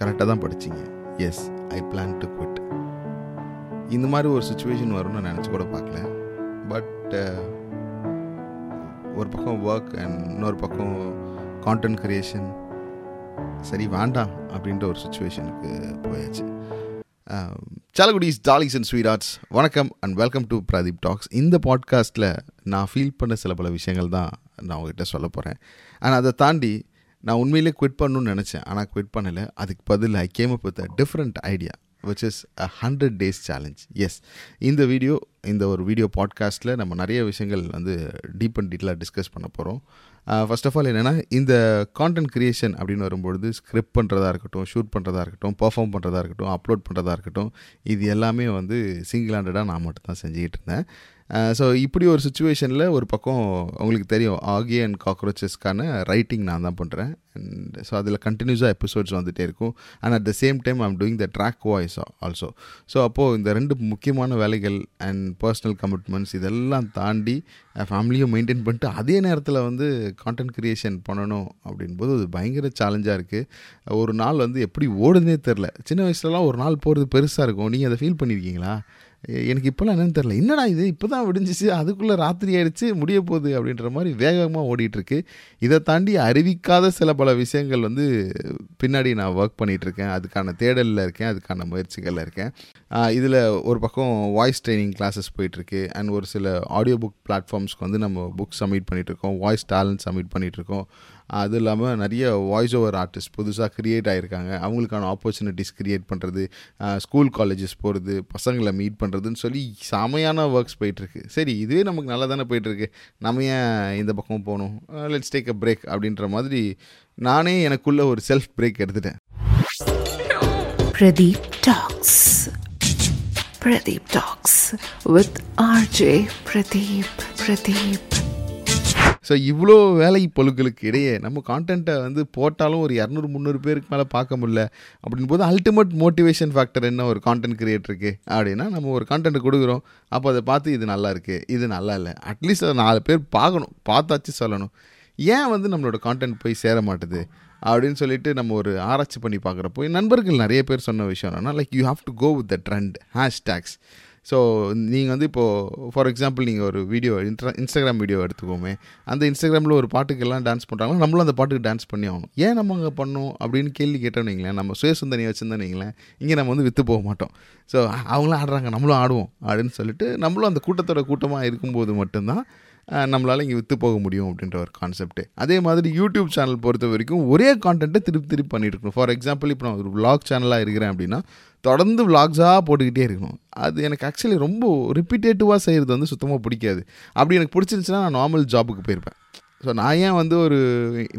கரெக்டாக தான் படிச்சிங்க. Yes I plan to quit இந்த மாதிரி ஒரு சுச்சுவேஷன் வரும்னு நினச்சி கூட பார்க்கல. பட் uh, ஒரு பக்கம் ஒர்க் அண்ட் இன்னொரு பக்கம் கான்டென்ட் க்ரியேஷன் சரி வேண்டாம் அப்படின்ற ஒரு சுச்சுவேஷனுக்கு போயாச்சு. சாலகுடிஸ் டாலிக்ஸ் அண்ட் ஸ்வீட் ஆர்ட்ஸ் வணக்கம் and welcome to Pradeep talks இந்த பாட்காஸ்ட்டில் நான் ஃபீல் பண்ண சில பல விஷயங்கள் தான் நான் உங்ககிட்ட சொல்ல போகிறேன் ஆனால் அதை தாண்டி நான் உண்மையிலே குவிட் பண்ணணும்னு நினச்சேன். ஆனால் குவிட் பண்ணலை. அதுக்கு பதில் I came up with a different idea which is a hundred days challenge yes இந்த வீடியோ இந்த ஒரு வீடியோ பாட்காஸ்ட்டில் நம்ம நிறைய விஷயங்கள் வந்து டீப் அண்ட் டீட்டெயிலாக டிஸ்கஸ் பண்ண போகிறோம் ஃபர்ஸ்ட் ஆஃப் ஆல் என்னென்னா இந்த கான்டென்ட் க்ரியேஷன் அப்படின்னு வரும்பொழுது ஸ்கிரிப்ட் பண்ணுறதா இருக்கட்டும் ஷூட் பண்ணுறதா இருக்கட்டும் பர்ஃபார்ம் பண்ணுறதா இருக்கட்டும் அப்லோட் பண்ணுறதா இருக்கட்டும் இது எல்லாமே வந்து சிங்கிள் ஹேண்டடாக நான் மட்டும் தான் செஞ்சுக்கிட்டு இருந்தேன். ஸோ இப்படி ஒரு சுச்சுவேஷனில் ஒரு பக்கம் உங்களுக்கு தெரியும் ஆகி அண்ட் காக்ரோச்சஸ்க்கான ரைட்டிங் நான் தான் பண்ணுறேன் அண்ட் ஸோ அதில் கண்டினியூஸாக எபிசோட்ஸ் வந்துகிட்டே இருக்கும். And at the same time I'm doing the track voice also so அப்போது இந்த ரெண்டு முக்கியமான வேலைகள் அண்ட் பர்சனல் கமிட்மெண்ட்ஸ் இதெல்லாம் தாண்டி ஃபேமிலியும் மெயின்டைன் பண்ணிட்டு அதே நேரத்தில் வந்து கான்டென்ட் க்ரியேஷன் பண்ணணும் அப்படின்போது அது பயங்கர சேலஞ்சாக இருக்குது ஒரு நாள் வந்து எப்படி ஓடுதுனே தெரில சின்ன வயசுலலாம் ஒரு நாள் போகிறது பெருசாக இருக்கும். நீங்கள் அதை ஃபீல் பண்ணியிருக்கீங்களா எனக்கு இப்போலாம் என்னென்னு தெரில என்னடா இது? இப்போ தான் விடிஞ்சிச்சு. அதுக்குள்ளே ராத்திரி ஆயிடுச்சு. முடிய போகுது அப்படின்ற மாதிரி வேகமாக ஓடிட்டுருக்கு. இதை தாண்டி அறிவிக்காத சில பல விஷயங்கள் வந்து பின்னாடி நான் ஒர்க் பண்ணிகிட்ருக்கேன் அதுக்கான தேடலில் இருக்கேன். அதுக்கான முயற்சிகளில் இருக்கேன். இதில் ஒரு பக்கம் வாய்ஸ் ட்ரைனிங் கிளாஸஸ் போயிட்டுருக்கு அண்ட் ஒரு சில ஆடியோ புக் பிளாட்ஃபார்ம்ஸ்க்கு வந்து நம்ம புக் சப்மிட் பண்ணிகிட்ருக்கோம் வாய்ஸ் டேலண்ட் சப்மிட் பண்ணிகிட்ருக்கோம் அது இல்லாமல் நிறைய வாய்ஸ் ஓவர் ஆர்டிஸ்ட் புதுசாக க்ரியேட் ஆகிருக்காங்க அவங்களுக்கான ஆப்பர்ச்சுனிட்டிஸ் க்ரியேட் பண்ணுறது ஸ்கூல் காலேஜஸ் போகிறது பசங்களை மீட் பண்ணுறதுன்னு சொல்லி செமையான ஒர்க்ஸ் போயிட்டுருக்கு. சரி இதுவே நமக்கு நல்லா தானே போயிட்டுருக்கு. நம்ம ஏன் இந்த பக்கம் போகணும்? லெட்ஸ் டேக் அ பிரேக் அப்படின்ற மாதிரி நானே எனக்குள்ள ஒரு செல்ஃப் பிரேக் எடுத்துட்டேன். Pradeep talks Pradeep Talks with RJ Pradeep. Pradeep. So இவ்வளோ வேலை பொழுக்களுக்கு இடையே நம்ம கான்டென்ட்டை வந்து போட்டாலும் ஒரு இரநூறு முந்நூறு பேருக்கு மேலே பார்க்க முடியல. அப்படின் போது அல்டிமேட் மோட்டிவேஷன் ஃபேக்டர் என்ன ஒரு கான்டென்ட் கிரியேட்டருக்கு அப்படின்னா நம்ம ஒரு கான்டென்ட் கொடுக்குறோம். அப்போ அதை பார்த்து இது நல்லா இருக்குது இது நல்லா இல்லை. அட்லீஸ்ட் அதை நாலு பேர் பார்க்கணும் பார்த்தாச்சு சொல்லணும். ஏன் வந்து நம்மளோட கான்டென்ட் போய் சேர மாட்டுது? அப்படின்னு சொல்லிட்டு நம்ம ஒரு ஆராய்ச்சி பண்ணி பார்க்குறப்போ என் நண்பர்கள் நிறைய பேர் சொன்ன விஷயம் என்னென்னா like you have to go with the trend hashtags so நீங்கள் வந்து இப்போது ஃபார் எக்ஸாம்பிள் நீங்கள் ஒரு வீடியோ இன்ஸ்டா இன்ஸ்டாகிராம் வீடியோ எடுத்துக்கோமே அந்த இன்ஸ்டாகிராமில் ஒரு பாட்டுக்கெல்லாம் டான்ஸ் பண்ணுறாங்களோ நம்மளும் அந்த பாட்டுக்கு டான்ஸ் பண்ணி ஆகணும். ஏன் நம்ம அங்கே பண்ணோம்? அப்படின்னு கேள்வி கேட்டோம் நம்ம சுயசுந்தனியை வச்சுருந்தோன்னீங்களேன் இங்கே நம்ம வந்து விற்று போக மாட்டோம். ஸோ அவங்களும் ஆடுறாங்க நம்மளும் ஆடுவோம் அப்படின்னு சொல்லிட்டு நம்மளும் அந்த கூட்டத்தோட கூட்டமாக இருக்கும்போது மட்டும்தான் நம்மளால் இங்கே விற்று போக முடியும் அப்படின்ற ஒரு கான்செப்ட்டு அதே மாதிரி யூடியூப் சேனல் பொறுத்த வரைக்கும் ஒரே கான்டென்ட்டை திருப்பி திருப்பி பண்ணிட்டு இருக்கணும் ஃபார் எக்ஸாம்பிள் இப்போ நான் ஒரு விளாக் சேனலாக இருக்கிறேன் அப்படின்னா தொடர்ந்து விளாக்ஸாக போட்டுக்கிட்டே இருக்கணும். அது எனக்கு ஆக்சுவலி ரொம்ப ரிப்பீட்டேட்டிவாக செய்கிறது வந்து சுத்தமாக பிடிக்காது. அப்படி எனக்கு பிடிச்சிருந்துச்சுன்னா நான் நார்மல் ஜாபுக்கு போயிருப்பேன். ஸோ நான் ஏன் வந்து ஒரு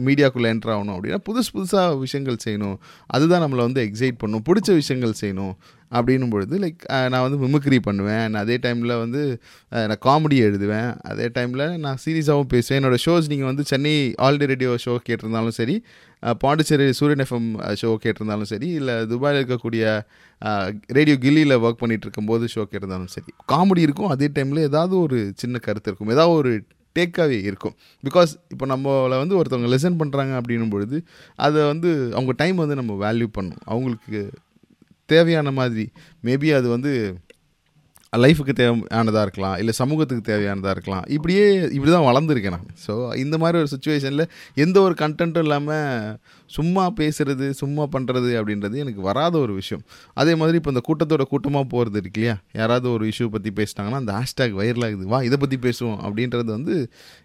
மீடியாக்குள்ளே என்ட்ரு ஆகணும் அப்படின்னா புதுசு புதுசாக விஷயங்கள் செய்யணும். அதுதான் நம்மளை வந்து எக்ஸைட் பண்ணும். பிடிச்ச விஷயங்கள் செய்யணும் அப்படின்னும் பொழுது லைக் நான் வந்து மிமிக்ரி பண்ணுவேன். நான் அதே டைமில் வந்து நான் காமெடி எழுதுவேன். அதே டைமில் நான் சீரியஸாகவும் பேசுவேன். என்னோடய ஷோஸ் நீங்கள் வந்து சென்னை ஆல்டி ரேடியோ ஷோ கேட்டிருந்தாலும் சரி பாண்டிச்சேரி சூரியன் எஃப்எம் ஷோ கேட்டிருந்தாலும் சரி இல்லை துபாயில் இருக்கக்கூடிய ரேடியோ கில்லியில் ஒர்க் பண்ணிகிட்டு இருக்கும்போது ஷோ கேட்டிருந்தாலும் சரி காமெடி இருக்கும். அதே டைமில் ஏதாவது ஒரு சின்ன கருத்து இருக்கும். ஏதாவது ஒரு டேக்காகவே இருக்கும். பிகாஸ் இப்போ நம்மளை வந்து ஒருத்தவங்க லெசன் பண்ணுறாங்க அப்படின்னும் பொழுது அதை வந்து அவங்க டைம் வந்து நம்ம வேல்யூ பண்ணணும். அவங்களுக்கு தேவையான மாதிரி மேபி அது வந்து லைஃபுக்கு தேவையானதாக இருக்கலாம் இல்லை சமூகத்துக்கு தேவையானதாக இருக்கலாம். இப்படியே இப்படி தான் வளர்ந்துருக்கேன் நான். ஸோ இந்த மாதிரி ஒரு சுச்சுவேஷனில் எந்த ஒரு கண்டென்ட்டும் இல்லாமல் சும்மா பேசுகிறது சும்மா பண்ணுறது அப்படின்றது எனக்கு வராத ஒரு விஷயம். அதே மாதிரி இப்போ இந்த கூட்டத்தோட கூட்டமாக போகிறது இருக்கு இல்லையா? யாராவது ஒரு இஷ்யூ பற்றி பேசிட்டாங்கன்னா அந்த ஹேஷ்டேக் வைரல் ஆகுது. வா இதை பற்றி பேசுவோம் அப்படின்றது வந்து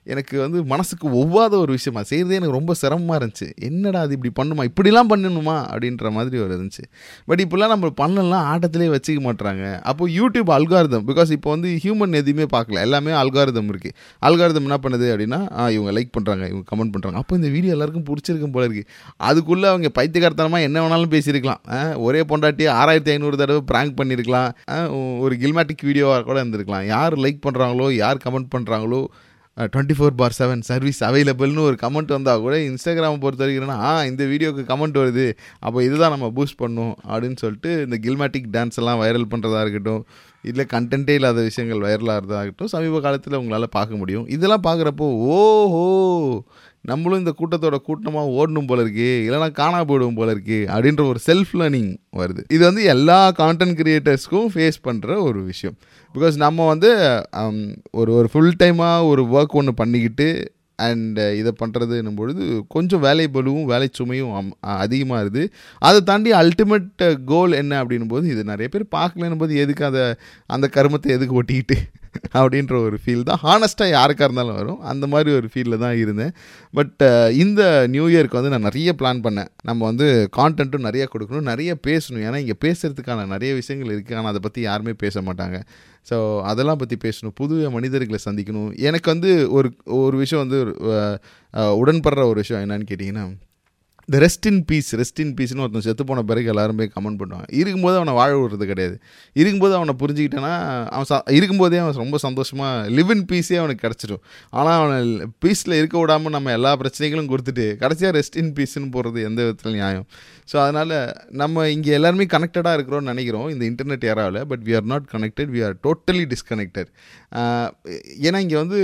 எனக்கு வந்து மனசுக்கு ஒவ்வாத ஒரு விஷயமா. செய்கிறதே எனக்கு ரொம்ப சிரமமாக இருந்துச்சு. என்னடா அது இப்படி பண்ணுமா? இப்படிலாம் பண்ணணுமா? அப்படின்ற மாதிரி ஒரு இருந்துச்சு. பட் இப்படிலாம் நம்ம பண்ணலாம் ஆட்டத்திலே வச்சுக்க மாட்டுறாங்க அப்போது யூடியூப் அல்காரிதம் பிகாஸ் இப்போ வந்து ஹியூமன் எதுவுமே பார்க்கல. எல்லாமே அல்காரிதம் இருக்குது அல்காரிதம் என்ன பண்ணுது அப்படின்னா இவங்க லைக் பண்ணுறாங்க இவங்க கமெண்ட் பண்ணுறாங்க அப்போ இந்த வீடியோ எல்லாருக்கும் பிடிச்சிருக்கும் போல இருக்குது அதுக்குள்ளே அவங்க பைத்தியகார்த்தனமாக என்ன வேணாலும் பேசியிருக்கலாம். ஒரே பொண்டாட்டி ஆறாயிரத்தி ஐநூறு தடவை ப்ராங்க் பண்ணியிருக்கலாம். ஒரு கில்மேட்டிக் வீடியோவாக கூட இருந்திருக்கலாம். யார் லைக் பண்ணுறாங்களோ யார் கமெண்ட் பண்ணுறாங்களோ twenty four by seven service அவைலபிள்னு ஒரு கமெண்ட் வந்தால் கூட இன்ஸ்டாகிராமை பொறுத்த வரைக்கும் ஆ இந்த வீடியோக்கு கமெண்ட் வருது. அப்போ இதுதான் நம்ம பூஸ்ட் பண்ணும். அப்படின்னு சொல்லிட்டு இந்த கில்மேட்டிக் டான்ஸ் எல்லாம் வைரல் பண்ணுறதா இருக்கட்டும் இல்லை கண்டென்ட்டே இல்லாத விஷயங்கள் வைரலாகிறதாகட்டும் சமீப காலத்தில் உங்களால் பார்க்க முடியும். இதெல்லாம் பார்க்குறப்போ ஓஹோ! நம்மளும் இந்த கூட்டத்தோட கூட்டமாக ஓடணும் போல இருக்கு இல்லைனா காணா போயிடும் போல இருக்கு அப்படின்ற ஒரு செல்ஃப் லேர்னிங் வருது. இது வந்து எல்லா கான்டென்ட் கிரியேட்டர்ஸ்க்கும் ஃபேஸ் பண்ணுற ஒரு விஷயம். பிகாஸ் நம்ம வந்து um, ஒரு ஒரு ஃபுல் டைமாக ஒரு ஒர்க் ஒன்று பண்ணிக்கிட்டு அண்ட் இதை பண்ணுறதுன்னும் பொழுது கொஞ்சம் வேலை பலுவும் வேலை சுமையும் அம்- அதிகமாக இருக்குது. அதை தாண்டி அல்டிமேட் கோல் என்ன அப்படின்னும் போது இது நிறைய பேர் பார்க்கலன்னும் போது எதுக்கு அதை அந்த கருமத்தை எதுக்கு ஒட்டிக்கிட்டு? அப்படின்ற ஒரு ஃபீல் தான். ஹானஸ்ட்டாக யாருக்காக இருந்தாலும் வரும். அந்த மாதிரி ஒரு ஃபீலில் தான் இருந்தேன். பட் இந்த நியூ இயர்க்கு வந்து நான் நிறைய பிளான் பண்ணேன். நம்ம வந்து கான்டென்ட்டும் நிறைய கொடுக்கணும் நிறைய பேசணும். ஏன்னா இங்கே பேசுகிறதுக்கான நிறைய விஷயங்கள் இருக்குது ஆனால் அதை பற்றி யாருமே பேச மாட்டாங்க. ஸோ அதெல்லாம் பற்றி பேசணும். புது மனிதர்களை சந்திக்கணும். எனக்கு வந்து ஒரு ஒரு விஷயம் வந்து உடன்படுற ஒரு விஷயம் என்னன்னு கேட்டிங்கன்னா இந்த rest in peace rest in பீஸ்னு ஒருத்தன் செத்து போன பிறகு எல்லாரும் போய் கமெண்ட் பண்ணுவாங்க. இருக்கும்போது அவனை வாழ விடுறது கிடையாது. இருக்கும்போது அவனை புரிஞ்சுக்கிட்டேன்னா அவன் ச இருக்கும்போதே அவன் ரொம்ப சந்தோஷமாக லிவ் இன் பீஸே அவனுக்கு கிடச்சிடும். ஆனால் அவனை பீஸில் இருக்க விடாமல் நம்ம எல்லா பிரச்சனைகளும் கொடுத்துட்டு கடைசியாக ரெஸ்ட் இன் பீஸ்னு போகிறது எந்த விதத்தில் நியாயம்? ஸோ அதனால் நம்ம இங்கே எல்லாருமே கனெக்டடாக இருக்கிறோம்னு நினைக்கிறோம். இந்த internet யாராவில் but we are not connected we are totally disconnected ஏன்னா இங்கே வந்து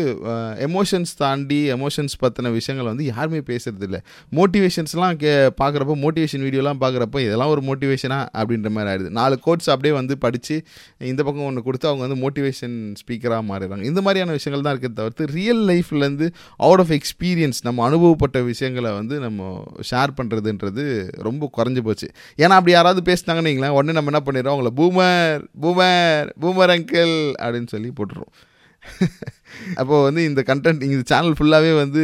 எமோஷன்ஸ் தாண்டி எமோஷன்ஸ் பற்றின விஷயங்கள் வந்து யாருமே பேசுறது இல்லை மோட்டிவேஷன்ஸ்லாம் கே பார்க்குறப்போ மோட்டிவேஷன் வீடியோலாம் பார்க்குறப்போ இதெல்லாம் ஒரு மோட்டிவேஷனா அப்படின்ற மாதிரி ஆயிடுது. நாலு கோட்ஸ் அப்படியே வந்து படித்து இந்த பக்கம் ஒன்று கொடுத்து அவங்க வந்து மோட்டிவேஷன் ஸ்பீக்கராக மாறிடுறாங்க. இந்த மாதிரியான விஷயங்கள் தான் இருக்கிறத தவிர்த்து ரியல் லைஃப்லேருந்து அவுட் ஆஃப் எக்ஸ்பீரியன்ஸ் நம்ம அனுபவப்பட்ட விஷயங்களை வந்து நம்ம ஷேர் பண்ணுறதுன்றது ரொம்ப குறைஞ்சி போச்சு. ஏன்னா அப்படி யாராவது பேசினாங்கன்னு உடனே நம்ம என்ன பண்ணிடுறோம்? அவங்கள பூமர் பூமர் பூமர் அங்கிள் அப்படின்னு சொல்லி போட்டுருவோம் அப்போது வந்து இந்த கண்டென்ட் இந்த சேனல் ஃபுல்லாகவே வந்து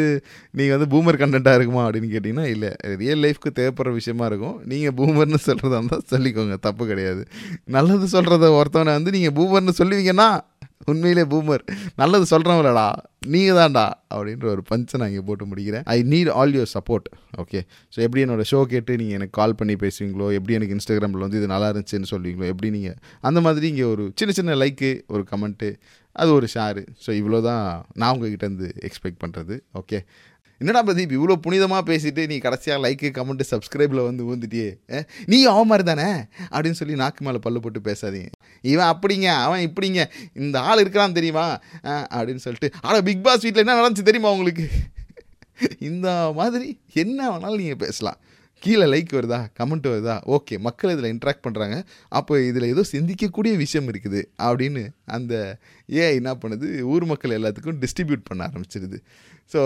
நீங்கள் வந்து பூமர் கண்டென்ட்டாக இருக்குமா அப்படின்னு கேட்டிங்கன்னா இல்லை. ரியல் லைஃப்க்கு தேவைப்படுற விஷயமா இருக்கும். நீங்கள் பூமர்னு சொல்கிறதா இருந்தால் சொல்லிக்கோங்க. தப்பு கிடையாது. நல்லது சொல்கிறத ஒருத்தவனை வந்து நீங்கள் பூமர்னு சொல்லுவீங்கன்னா உண்மையிலே பூமர் நல்லது சொல்கிறவங்களடா நீங்கள் தான்டா. அப்படின்ற ஒரு பஞ்சை நான் இங்கே போட்டு முடிக்கிறேன். I need all your support okay so எப்படி என்னோட ஷோ கேட்டு நீங்கள் எனக்கு கால் பண்ணி பேசுவீங்களோ எப்படி எனக்கு இன்ஸ்டாகிராமில் வந்து இது நல்லா இருந்துச்சுன்னு சொல்லுவீங்களோ எப்படி நீங்கள் அந்த மாதிரி இங்கே ஒரு சின்ன சின்ன லைக்கு ஒரு கமெண்ட்டு அது ஒரு ஷாரு ஸோ இவ்வளோ தான் நான் உங்ககிட்டேருந்து எக்ஸ்பெக்ட் பண்ணுறது ஓகே என்னடா பிரதீப் இவ்வளோ புனிதமாக பேசிட்டு நீ கடைசியாக லைக்கு கமெண்ட்டு சப்ஸ்கிரைபில் வந்து ஊந்துட்டியே நீ அவன் மாதிரி தானே? அப்படின்னு சொல்லி நாக்கு மேலே பல்லு போட்டு பேசாதீங்க. இவன் அப்படிங்க அவன் இப்படிங்க இந்த ஆள் இருக்கிறான் தெரியுமா? அப்படின்னு சொல்லிட்டு ஆனால் பிக் பாஸ் வீட்டில் என்ன நடந்துச்சு தெரியுமா உங்களுக்கு? இந்த மாதிரி என்ன வேணாலும் நீங்கள் பேசலாம். கீழே லைக் வருதா கமெண்ட் வருதா ஓகே மக்கள் இதில் இன்ட்ராக்ட் பண்ணுறாங்க அப்போ இதில் ஏதோ சிந்திக்கக்கூடிய விஷயம் இருக்குது அப்படின்னு அந்த ஏ என்ன பண்ணுது? ஊர் மக்கள் எல்லாத்துக்கும் டிஸ்ட்ரிபியூட் பண்ண ஆரம்பிச்சிருது. ஸோ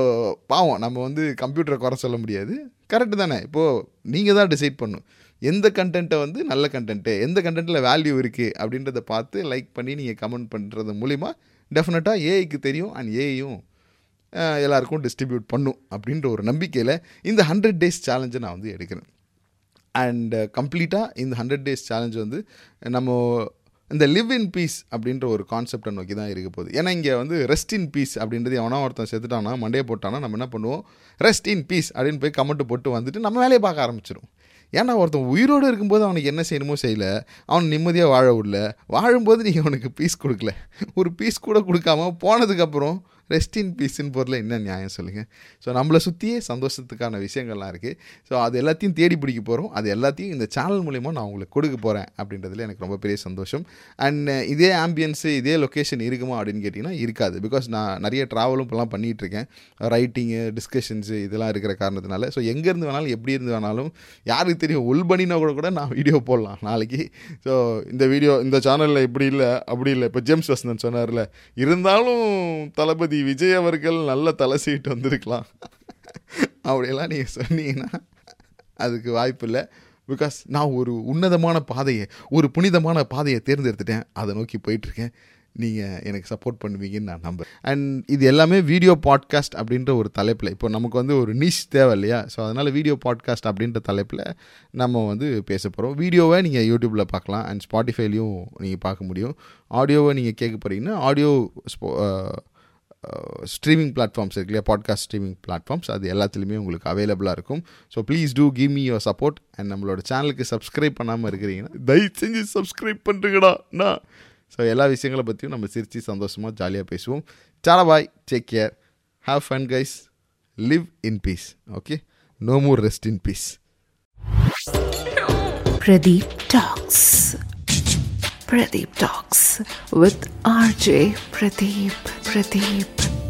பாவம் நம்ம வந்து கம்ப்யூட்டரை குறை சொல்ல முடியாது. கரெக்டு தானே? இப்போது நீங்கள் தான் டிசைட் பண்ணும் எந்த கண்டென்ட்டை வந்து நல்ல கண்டென்ட்டு எந்த கண்டென்ட்டில் வேல்யூ இருக்குது அப்படின்றத பார்த்து லைக் பண்ணி நீங்கள் கமெண்ட் பண்ணுறது மூலிமா டெஃபினட்டாக ஏஐக்கு தெரியும் அண்ட் ஏஐயும் எல்லாருக்கும் டிஸ்ட்ரிபியூட் பண்ணும் அப்படின்ற ஒரு நம்பிக்கையில் இந்த ஹண்ட்ரட் டேஸ் சேலஞ்சை நான் வந்து எடுக்கிறேன். அண்ட் கம்ப்ளீட்டாக uh, இந்த ஹண்ட்ரட் டேஸ் சேலஞ்ச் வந்து நம்ம இந்த லிவ் இன் பீஸ் அப்படின்ற ஒரு கான்செப்டை நோக்கி தான் இருக்க போகுது. ஏன்னா இங்கே வந்து ரெஸ்ட் இன் பீஸ் அப்படின்றது எவனா ஒருத்தன் செத்துட்டானா மண்டே போட்டானா நம்ம என்ன பண்ணுவோம்? ரெஸ்ட் இன் பீஸ் அப்படின்னு போய் கமெண்ட் போட்டு வந்துட்டு நம்ம வேலையை பார்க்க ஆரம்பிச்சிடும் ஏன்னா ஒருத்தன் உயிரோடு இருக்கும்போது அவனுக்கு என்ன செய்யணுமோ செய்யலை. அவன் நிம்மதியாக வாழ விடல. வாழும்போது நீங்கள் அவனுக்கு பீஸ் கொடுக்கல. ஒரு பீஸ் கூட கொடுக்காம போனதுக்கப்புறம் ரெஸ்ட் இன் பீஸ்ன்னு பொருள் என்ன நியாயம் சொல்லுங்கள் ஸோ நம்மளை சுற்றியே சந்தோஷத்துக்கான விஷயங்கள்லாம் இருக்குது ஸோ அது எல்லாத்தையும் தேடி பிடிக்க போகிறோம் அது எல்லாத்தையும் இந்த சேனல் மூலிமா நான் உங்களுக்கு கொடுக்க போகிறேன் அப்படின்றதுல எனக்கு ரொம்ப பெரிய சந்தோஷம். அண்ட் uh, இதே ஆம்பியன்ஸு இதே லொக்கேஷன் இருக்குமா அப்படின்னு கேட்டிங்கன்னா இருக்காது. பிகாஸ் நான் நிறைய ட்ராவலும் இப்போலாம் பண்ணிகிட்டு இருக்கேன் ரைட்டிங்கு டிஸ்கஷன்ஸு இதெல்லாம் இருக்கிற காரணத்தினால. ஸோ எங்கேருந்து வேணாலும் எப்படி இருந்து வேணாலும் யாருக்கு தெரியும் உள்பணினா கூட கூட நான் வீடியோ போடலாம் நாளைக்கு. ஸோ இந்த வீடியோ இந்த சேனலில் இப்படி இல்லை அப்படி இல்லை. இப்போ ஜேம்ஸ் வசந்தன் சொன்னார்ல இருந்தாலும் தளபதி விஜய் அவர்கள் நல்ல தலை சீட்டு வந்திருக்கலாம். அப்படியெல்லாம் நீங்கள் சொன்னீங்கன்னா அதுக்கு வாய்ப்பு இல்லை. பிகாஸ் நான் ஒரு உன்னதமான பாதையை ஒரு புனிதமான பாதையை தேர்ந்தெடுத்துட்டேன். அதை நோக்கி போயிட்டுருக்கேன். நீங்கள் எனக்கு சப்போர்ட் பண்ணுவீங்கன்னு நான் நம்புகிறேன் அண்ட் இது எல்லாமே வீடியோ பாட்காஸ்ட் அப்படின்ற ஒரு தலைப்பில். இப்போ நமக்கு வந்து ஒரு நிஷ் தேவை இல்லையா? ஸோ அதனால் வீடியோ பாட்காஸ்ட் அப்படின்ற தலைப்பில் நம்ம வந்து பேச போகிறோம் வீடியோவை நீங்கள் யூடியூப்பில் பார்க்கலாம். அண்ட் ஸ்பாட்டிஃபைலையும் நீங்கள் பார்க்க முடியும். ஆடியோவை நீங்கள் கேட்க போகிறீங்கன்னா ஆடியோ Uh, ஸ்ட்ரீமிங் பிளாட்ஃபார்ம்ஸ் இருக்கு இல்லையா? பாட்காஸ்ட் ஸ்ட்ரீமிங் பிளாட்ஃபார்ம்ஸ் அது எல்லாத்துலேயுமே உங்களுக்கு அவைலபிளாக இருக்கும். So please do give me your support and நம்மளோட சேனலுக்கு சப்ஸ்கிரைப் பண்ணாமல் இருக்கிறீங்கன்னா தயவு செஞ்சு சப்ஸ்கிரைப் பண்ணுறீங்கடா நான் ஸோ எல்லா விஷயங்களை பற்றியும் நம்ம சிரித்து சந்தோஷமாக ஜாலியாக பேசுவோம். சாரா bye take care have fun guys live in peace okay no more rest in peace Pradeep Talks. Pradeep Talks with RJ Pradeep. Pradeep.